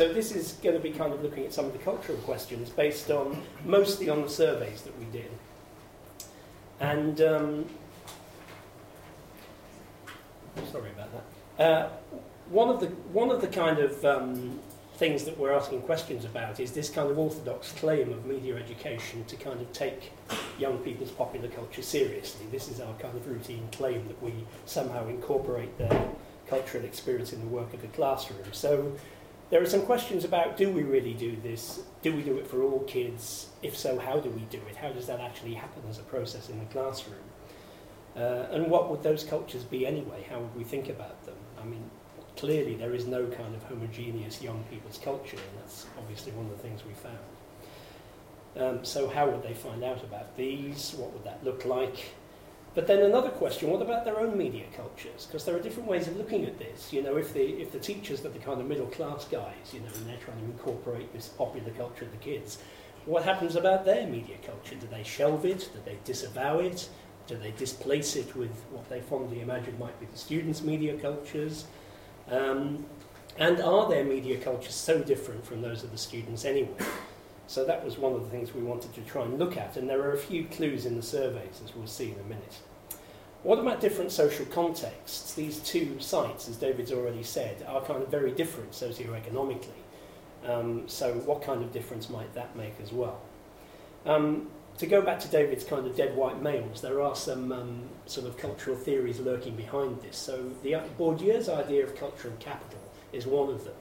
So this is going to be kind of looking at some of the cultural questions based on mostly on the surveys that we did. And um, sorry about that. Uh, one of the one of the kind of um, things that we're asking questions about is this kind of orthodox claim of media education to kind of take young people's popular culture seriously. This is our kind of routine claim that we somehow incorporate their cultural experience in the work of the classroom. So there are some questions about do we really do this? Do we do it for all kids? If so, how do we do it? How does that actually happen as a process in the classroom? Uh, and what would those cultures be anyway? How would we think about them? I mean, clearly there is no kind of homogeneous young people's culture, and that's obviously one of the things we found. Um, so how would they find out about these? What would that look like? But then another question, what about their own media cultures? Because there are different ways of looking at this. You know, if the, if the teachers are the kind of middle class guys, you know, and they're trying to incorporate this popular culture of the kids, what happens about their media culture? Do they shelve it? Do they disavow it? Do they displace it with what they fondly imagine might be the students' media cultures? Um, and are their media cultures so different from those of the students anyway? So that was one of the things we wanted to try and look at, and there are a few clues in the surveys, as we'll see in a minute. What about different social contexts? These two sites, as David's already said, are kind of very different socioeconomically. Um, so what kind of difference might that make as well? Um, to go back to David's kind of dead white males, there are some um, sort of cultural theories lurking behind this. So the Bourdieu's idea of cultural capital is one of them.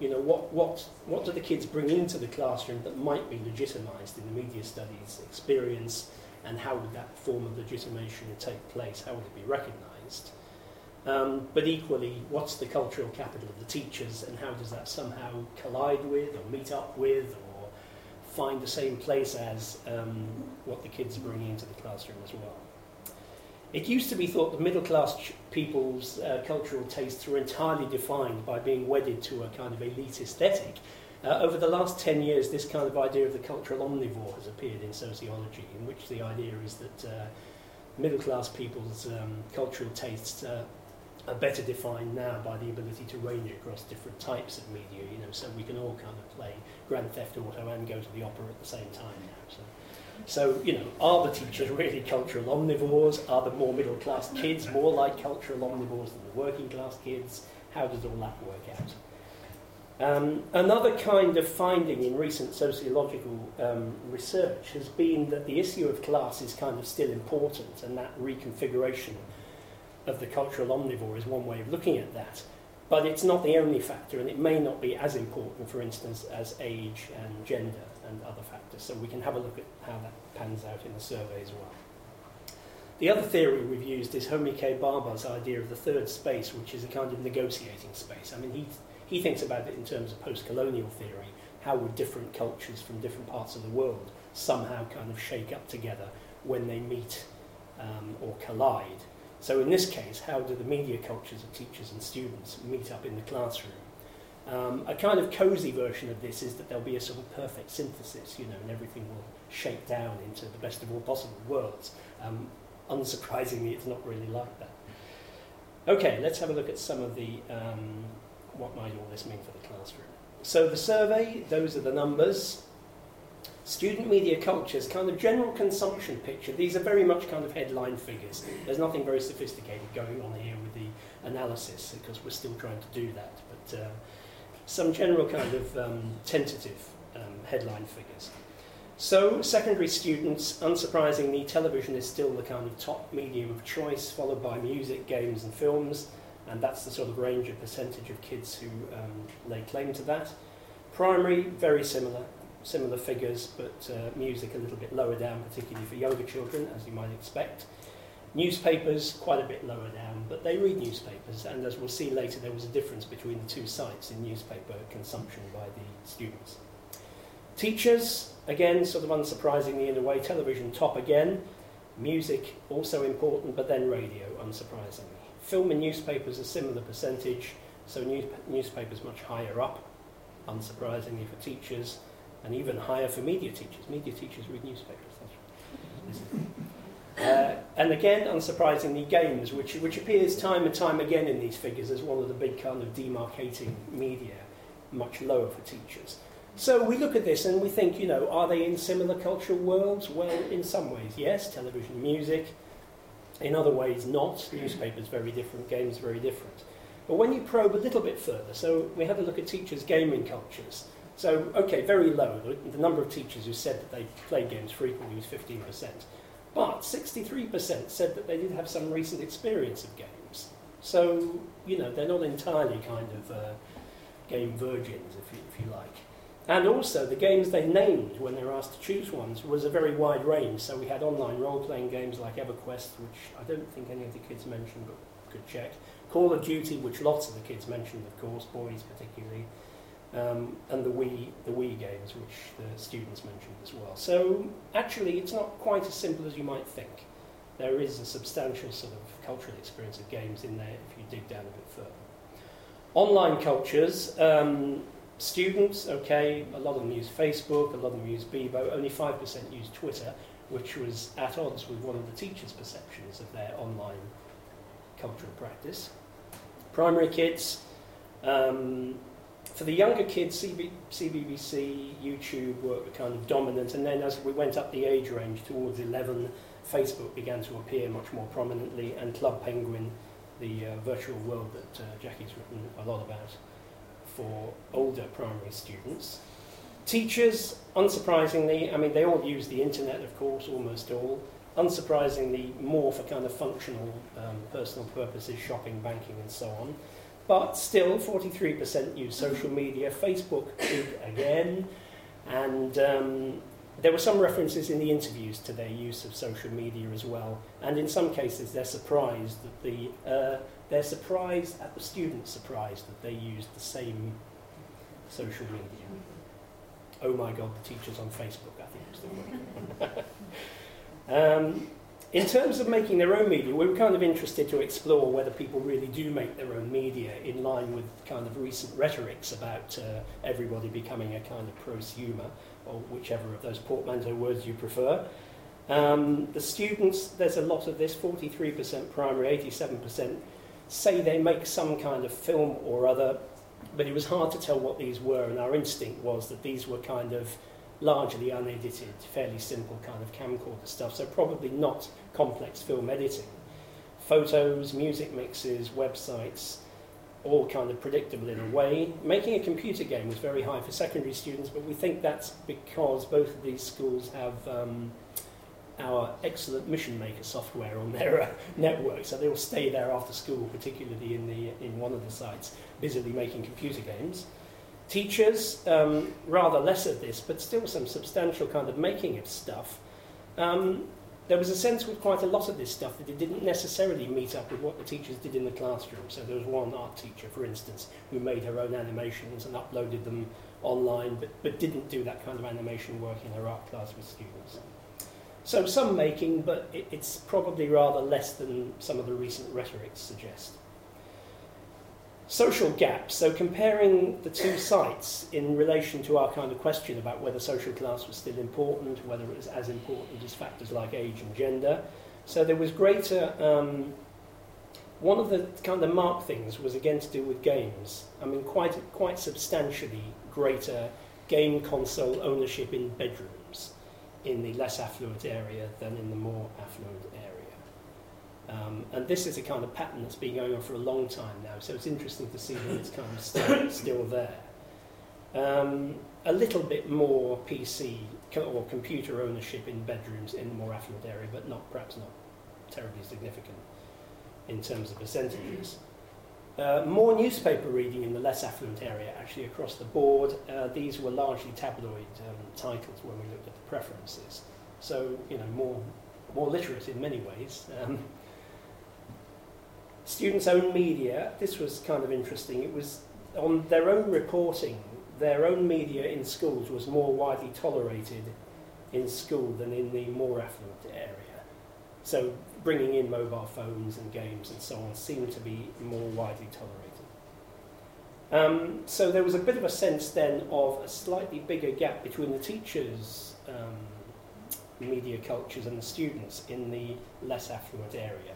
You know, what, what, what do the kids bring into the classroom that might be legitimised in the media studies experience, and how would that form of legitimation take place? How would it be recognised? Um, but equally, what's the cultural capital of the teachers, and how does that somehow collide with, or meet up with, or find the same place as um, what the kids bringing into the classroom as well. It used to be thought that middle class people's uh, cultural tastes were entirely defined by being wedded to a kind of elite aesthetic. Uh, over the last 10 years, this kind of idea of the cultural omnivore has appeared in sociology, in which the idea is that uh, middle class people's um, cultural tastes uh, are better defined now by the ability to range across different types of media, you know, so we can all kind of play Grand Theft Auto and go to the opera at the same time now. So, so you know, are the teachers really cultural omnivores? Are the more middle class kids more like cultural omnivores than the working class kids? How does all that work out? Um, another kind of finding in recent sociological um, research has been that the issue of class is kind of still important, and that reconfiguration of the cultural omnivore is one way of looking at that. But it's not the only factor, and it may not be as important, for instance, as age and gender and other factors. So we can have a look at how that pans out in the survey as well. The other theory we've used is Homi K. Bhabha's idea of the third space, which is a kind of negotiating space. I mean, he, he thinks about it in terms of post colonial theory. How would different cultures from different parts of the world somehow kind of shake up together when they meet um, or collide? So in this case, how do the media cultures of teachers and students meet up in the classroom? Um, a kind of cosy version of this is that there'll be a sort of perfect synthesis, you know, and everything will shake down into the best of all possible worlds. Um, unsurprisingly, it's not really like that. Okay, let's have a look at some of the um, what might all this mean for the classroom. So the survey, those are the numbers. Student media cultures, kind of general consumption picture. These are very much kind of headline figures. There's nothing very sophisticated going on here with the analysis because we're still trying to do that. But uh, some general kind of um, tentative um, headline figures. So, secondary students, unsurprisingly, television is still the kind of top medium of choice, followed by music, games, and films, and that's the sort of range of percentage of kids who um, lay claim to that. Primary, very similar, similar figures, but uh, music a little bit lower down, particularly for younger children, as you might expect. Newspapers, quite a bit lower down, but they read newspapers, and as we'll see later, there was a difference between the two sites in newspaper consumption by the students. Teachers, again, sort of unsurprisingly in a way, television top again, music also important, but then radio, unsurprisingly. Film and newspapers a similar percentage, so news- newspapers much higher up, unsurprisingly for teachers and even higher for media teachers. Media teachers read newspapers. Uh, and again, unsurprisingly, games, which, which appears time and time again in these figures as one of the big kind of demarcating media. much lower for teachers. So we look at this and we think, you know, are they in similar cultural worlds? Well, in some ways, yes, television, music. In other ways, not. Newspapers very different, games very different. But when you probe a little bit further, so we had a look at teachers' gaming cultures. So, okay, very low. The, the number of teachers who said that they played games frequently was 15%. But 63% said that they did have some recent experience of games. So, you know, they're not entirely kind of uh, game virgins, if you, if you like. And also, the games they named when they were asked to choose ones was a very wide range. So we had online role-playing games like EverQuest, which I don't think any of the kids mentioned, but could check. Call of Duty, which lots of the kids mentioned, of course, boys particularly um, and the Wii, the Wii games, which the students mentioned as well. So actually, it's not quite as simple as you might think. There is a substantial sort of cultural experience of games in there if you dig down a bit further. Online cultures, um, students, okay, a lot of them use Facebook, a lot of them use Bebo, only 5% use Twitter, which was at odds with one of the teachers' perceptions of their online cultural practice. Primary kids, um, for the younger kids, CB, CBBC, YouTube were kind of dominant, and then as we went up the age range towards 11, Facebook began to appear much more prominently, and Club Penguin, the uh, virtual world that uh, Jackie's written a lot about for older primary students. Teachers, unsurprisingly, I mean, they all use the internet, of course, almost all. Unsurprisingly, more for kind of functional, um, personal purposes, shopping, banking, and so on. But still, 43% use social media. Facebook again. And um, there were some references in the interviews to their use of social media as well. And in some cases, they're surprised that the uh, they're surprised at the students surprised that they used the same social media. Oh my God, the teachers on Facebook, I think was the word. um, in terms of making their own media, we were kind of interested to explore whether people really do make their own media in line with kind of recent rhetorics about uh, everybody becoming a kind of prosumer, or whichever of those portmanteau words you prefer. Um, the students, there's a lot of this 43% primary, 87% say they make some kind of film or other, but it was hard to tell what these were, and our instinct was that these were kind of largely unedited, fairly simple kind of camcorder stuff, so probably not complex film editing. Photos, music mixes, websites, all kind of predictable in a way. Making a computer game was very high for secondary students, but we think that's because both of these schools have um, our excellent Mission Maker software on their uh, network, so they will stay there after school, particularly in, the, in one of the sites, busily making computer games. Teachers, um, rather less of this, but still some substantial kind of making of stuff. Um, there was a sense with quite a lot of this stuff that it didn't necessarily meet up with what the teachers did in the classroom. So there was one art teacher, for instance, who made her own animations and uploaded them online, but, but didn't do that kind of animation work in her art class with students. So some making, but it, it's probably rather less than some of the recent rhetorics suggest. Social gaps, so comparing the two sites in relation to our kind of question about whether social class was still important, whether it was as important as factors like age and gender. So there was greater, um, one of the kind of marked things was again to do with games. I mean, quite, quite substantially greater game console ownership in bedrooms in the less affluent area than in the more affluent area. Um, and this is a kind of pattern that's been going on for a long time now, so it's interesting to see that it's kind of still, still there. Um, a little bit more PC or computer ownership in bedrooms in the more affluent area, but not perhaps not terribly significant in terms of percentages. Uh, more newspaper reading in the less affluent area, actually across the board. Uh, these were largely tabloid um, titles when we looked at the preferences. So, you know, more, more literate in many ways. Um, students' own media, this was kind of interesting. It was on their own reporting, their own media in schools was more widely tolerated in school than in the more affluent area. So bringing in mobile phones and games and so on seemed to be more widely tolerated. Um, so there was a bit of a sense then of a slightly bigger gap between the teachers' um, media cultures and the students in the less affluent area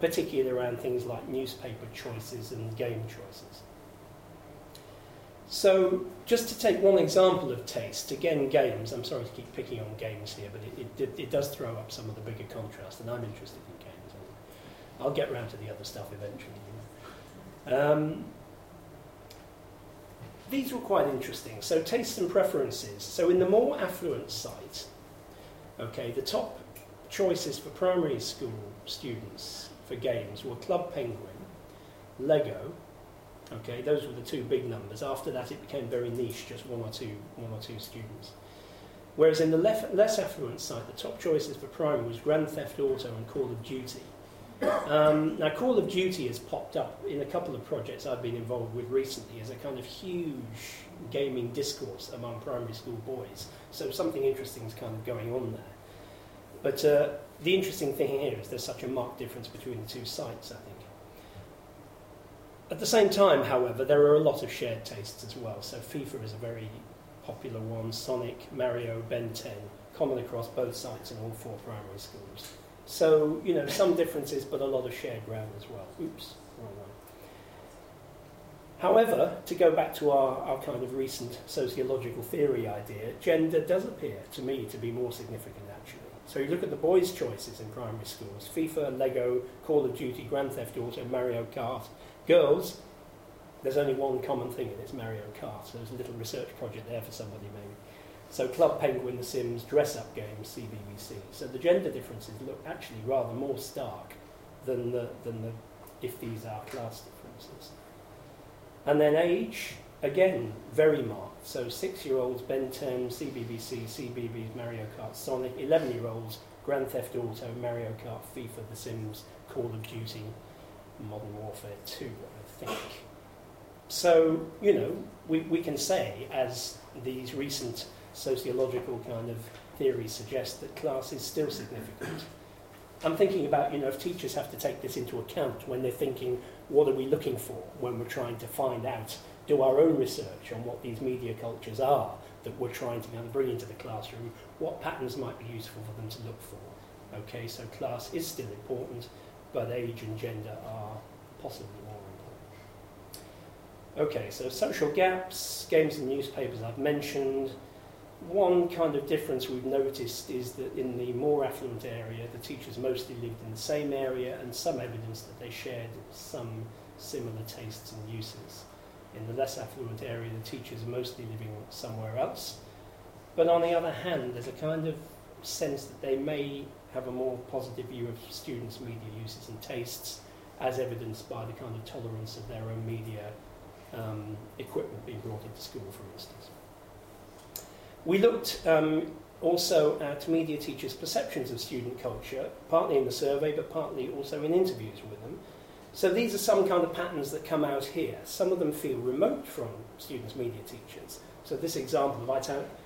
particularly around things like newspaper choices and game choices. So, just to take one example of taste, again, games. I'm sorry to keep picking on games here, but it, it, it does throw up some of the bigger contrast, and I'm interested in games. I'll get round to the other stuff eventually. Um, these were quite interesting. So, tastes and preferences. So, in the more affluent site, okay, the top choices for primary school students for games were Club Penguin, Lego, Okay, those were the two big numbers. After that, it became very niche, just one or two, one or two students. Whereas in the lef- less affluent side, the top choices for primary was Grand Theft Auto and Call of Duty. Um, now, Call of Duty has popped up in a couple of projects I've been involved with recently as a kind of huge gaming discourse among primary school boys. So something interesting is kind of going on there. But uh, the interesting thing here is there's such a marked difference between the two sites, I think. At the same time, however, there are a lot of shared tastes as well. So FIFA is a very popular one, Sonic, Mario, Ben 10, common across both sites and all four primary schools. So, you know, some differences, but a lot of shared ground as well. Oops, wrong one. However, to go back to our, our kind of recent sociological theory idea, gender does appear to me to be more significant. So you look at the boys' choices in primary schools FIFA, Lego, Call of Duty, Grand Theft Auto, Mario Kart, Girls, there's only one common thing, and it's Mario Kart. So there's a little research project there for somebody, maybe. So Club Penguin, The Sims, Dress Up Games, CBBC. So the gender differences look actually rather more stark than the, than the if these are class differences. And then age, again, very marked. So six-year-olds, Ben 10, CBBC, CBeebies, Mario Kart, Sonic. 11-year-olds, Grand Theft Auto, Mario Kart, FIFA, The Sims, Call of Duty, Modern Warfare 2, I think. So, you know, we, we can say, as these recent sociological kind of theories suggest, that class is still significant. I'm thinking about, you know, if teachers have to take this into account when they're thinking, what are we looking for when we're trying to find out, do our own research on what these media cultures are that we're trying to kind of bring into the classroom, what patterns might be useful for them to look for. Okay, so class is still important, but age and gender are possibly more important. Okay, so social gaps, games and newspapers I've mentioned. One kind of difference we've noticed is that in the more affluent area, the teachers mostly lived in the same area and some evidence that they shared some similar tastes and uses. In the less affluent area, the teachers are mostly living somewhere else. But on the other hand, there's a kind of sense that they may have a more positive view of students' media uses and tastes, as evidenced by the kind of tolerance of their own media um, equipment being brought into school, for instance. We looked um, also at media teachers' perceptions of student culture, partly in the survey, but partly also in interviews with them. So these are some kind of patterns that come out here. Some of them feel remote from students' media teachers. So this example of I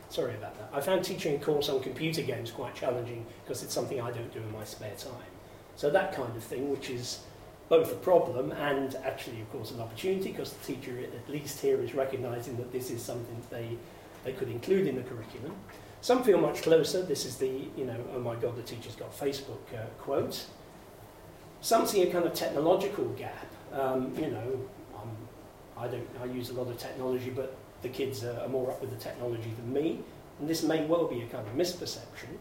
Sorry about that. I found teaching a course on computer games quite challenging because it's something I don't do in my spare time. So that kind of thing, which is both a problem and actually, of course, an opportunity because the teacher, at least here, is recognising that this is something they, they could include in the curriculum. Some feel much closer. This is the, you know, oh my God, the teacher's got Facebook uh, quote. Some see a kind of technological gap. Um, you know, um, I don't, I use a lot of technology, but the kids are, are more up with the technology than me, and this may well be a kind of misperception.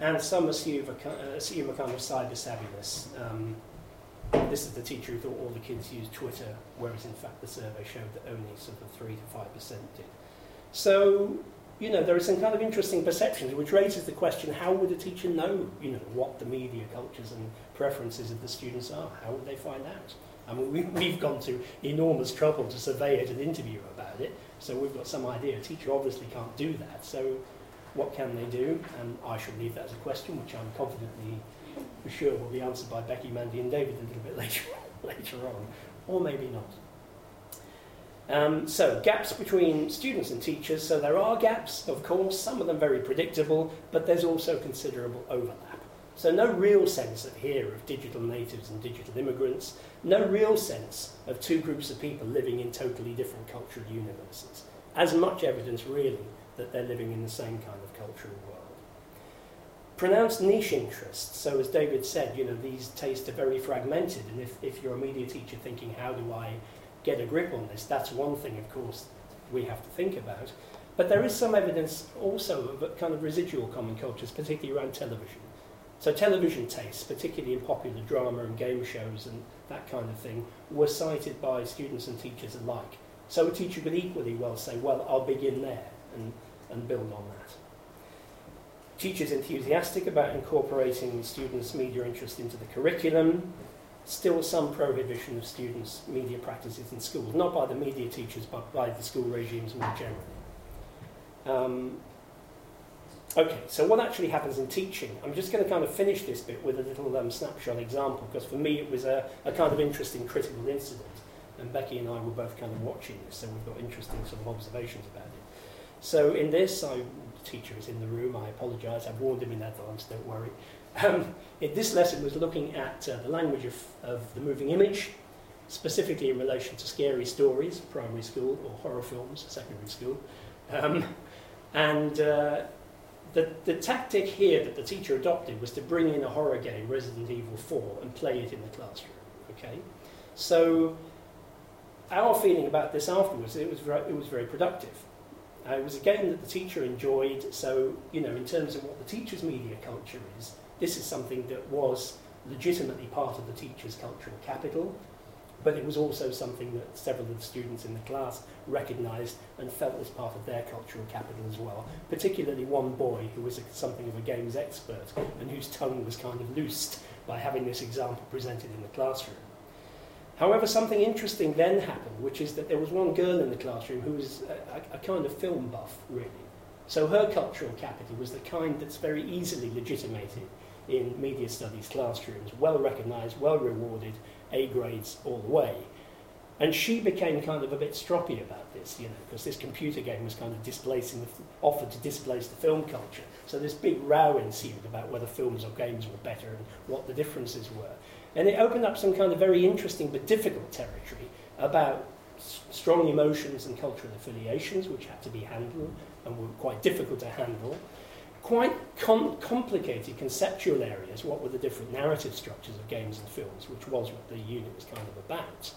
And some assume a, assume a kind of cyber savviness. Um, this is the teacher who thought all the kids used Twitter, whereas in fact the survey showed that only sort of 3 to 5% did. So, you know, there are some kind of interesting perceptions, which raises the question, how would a teacher know, you know, what the media cultures and preferences of the students are? How would they find out? I mean, we, we've gone to enormous trouble to survey it and interview about it, so we've got some idea. A teacher obviously can't do that, so what can they do? And I shall leave that as a question, which I'm confidently sure will be answered by Becky, Mandy and David a little bit later, later on, or maybe not. Um, so, gaps between students and teachers. So, there are gaps, of course, some of them very predictable, but there's also considerable overlap. So, no real sense of here of digital natives and digital immigrants, no real sense of two groups of people living in totally different cultural universes. As much evidence, really, that they're living in the same kind of cultural world. Pronounced niche interests. So, as David said, you know, these tastes are very fragmented, and if, if you're a media teacher thinking, how do I get a grip on this, that's one thing, of course, we have to think about. But there is some evidence also of kind of residual common cultures, particularly around television. So television tastes, particularly in popular drama and game shows and that kind of thing, were cited by students and teachers alike. So a teacher could equally well say, well, I'll begin there and, and build on that. Teachers enthusiastic about incorporating students' media interest into the curriculum. Still some prohibition of students' media practices in schools, not by the media teachers, but by the school regimes more generally. Um, okay, so what actually happens in teaching? I'm just going to kind of finish this bit with a little um, snapshot example, because for me it was a, a kind of interesting critical incident. And Becky and I were both kind of watching this, so we've got interesting sort of observations about it. So in this, I, the teacher is in the room, I apologise, I've warned him in advance, don't worry. Um, this lesson was looking at uh, the language of, of the moving image, specifically in relation to scary stories, primary school, or horror films, secondary school. Um, and uh, the, the tactic here that the teacher adopted was to bring in a horror game, Resident Evil 4, and play it in the classroom. Okay? So our feeling about this afterwards, it was it was very productive. Uh, it was a game that the teacher enjoyed, so, you know, in terms of what the teacher's media culture is, this is something that was legitimately part of the teacher's cultural capital, but it was also something that several of the students in the class recognised and felt was part of their cultural capital as well. Particularly one boy who was a, something of a games expert and whose tongue was kind of loosed by having this example presented in the classroom. However, something interesting then happened, which is that there was one girl in the classroom who was a, a, kind of film buff, really. So her cultural capital was the kind that's very easily legitimated in media studies classrooms, well recognised, well rewarded, A grades all the way. And she became kind of a bit stroppy about this, you know, because this computer game was kind of displacing, the, offered to displace the film culture. So this big row ensued about whether films or games were better and what the differences were. And it opened up some kind of very interesting but difficult territory about strong emotions and cultural affiliations, which had to be handled and were quite difficult to handle quite com complicated conceptual areas. What were the different narrative structures of games and films, which was what the unit was kind of about.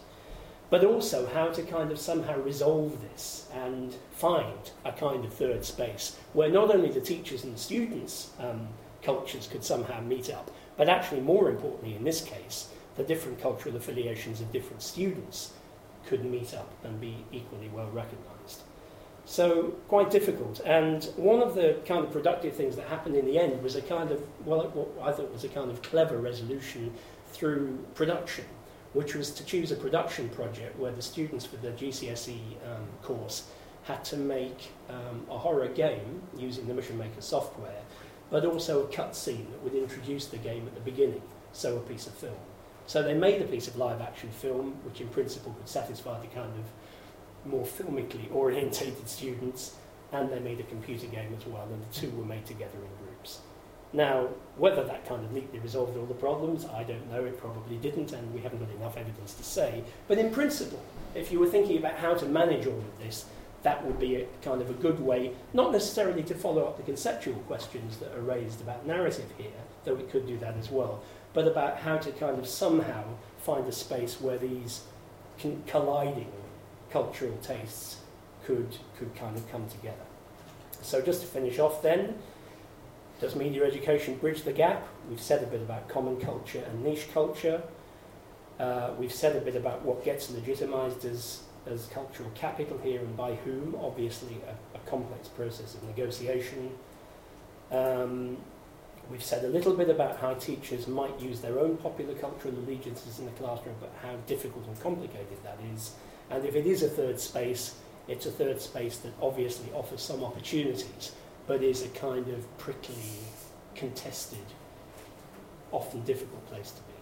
But also how to kind of somehow resolve this and find a kind of third space where not only the teachers and the students' um, cultures could somehow meet up, but actually, more importantly, in this case, the different cultural affiliations of different students could meet up and be equally well recognized. So quite difficult. And one of the kind of productive things that happened in the end was a kind of, well, what I thought was a kind of clever resolution through production, which was to choose a production project where the students for the GCSE um, course had to make um, a horror game using the Mission Maker software, but also a cutscene that would introduce the game at the beginning, so a piece of film. So they made a piece of live action film, which in principle could satisfy the kind of more filmically orientated students, and they made a computer game as well, and the two were made together in groups. Now, whether that kind of neatly resolved all the problems, I don't know, it probably didn't, and we haven't got enough evidence to say. But in principle, if you were thinking about how to manage all of this, that would be a kind of a good way, not necessarily to follow up the conceptual questions that are raised about narrative here, though it could do that as well, but about how to kind of somehow find a space where these colliding cultural tastes could, could kind of come together. So just to finish off then, does media education bridge the gap? We've said a bit about common culture and niche culture. Uh, we've said a bit about what gets legitimized as, as cultural capital here and by whom, obviously a, a complex process of negotiation. Um, we've said a little bit about how teachers might use their own popular cultural allegiances in the classroom, but how difficult and complicated that is. And if it is a third space, it's a third space that obviously offers some opportunities, but is a kind of prickly, contested, often difficult place to be.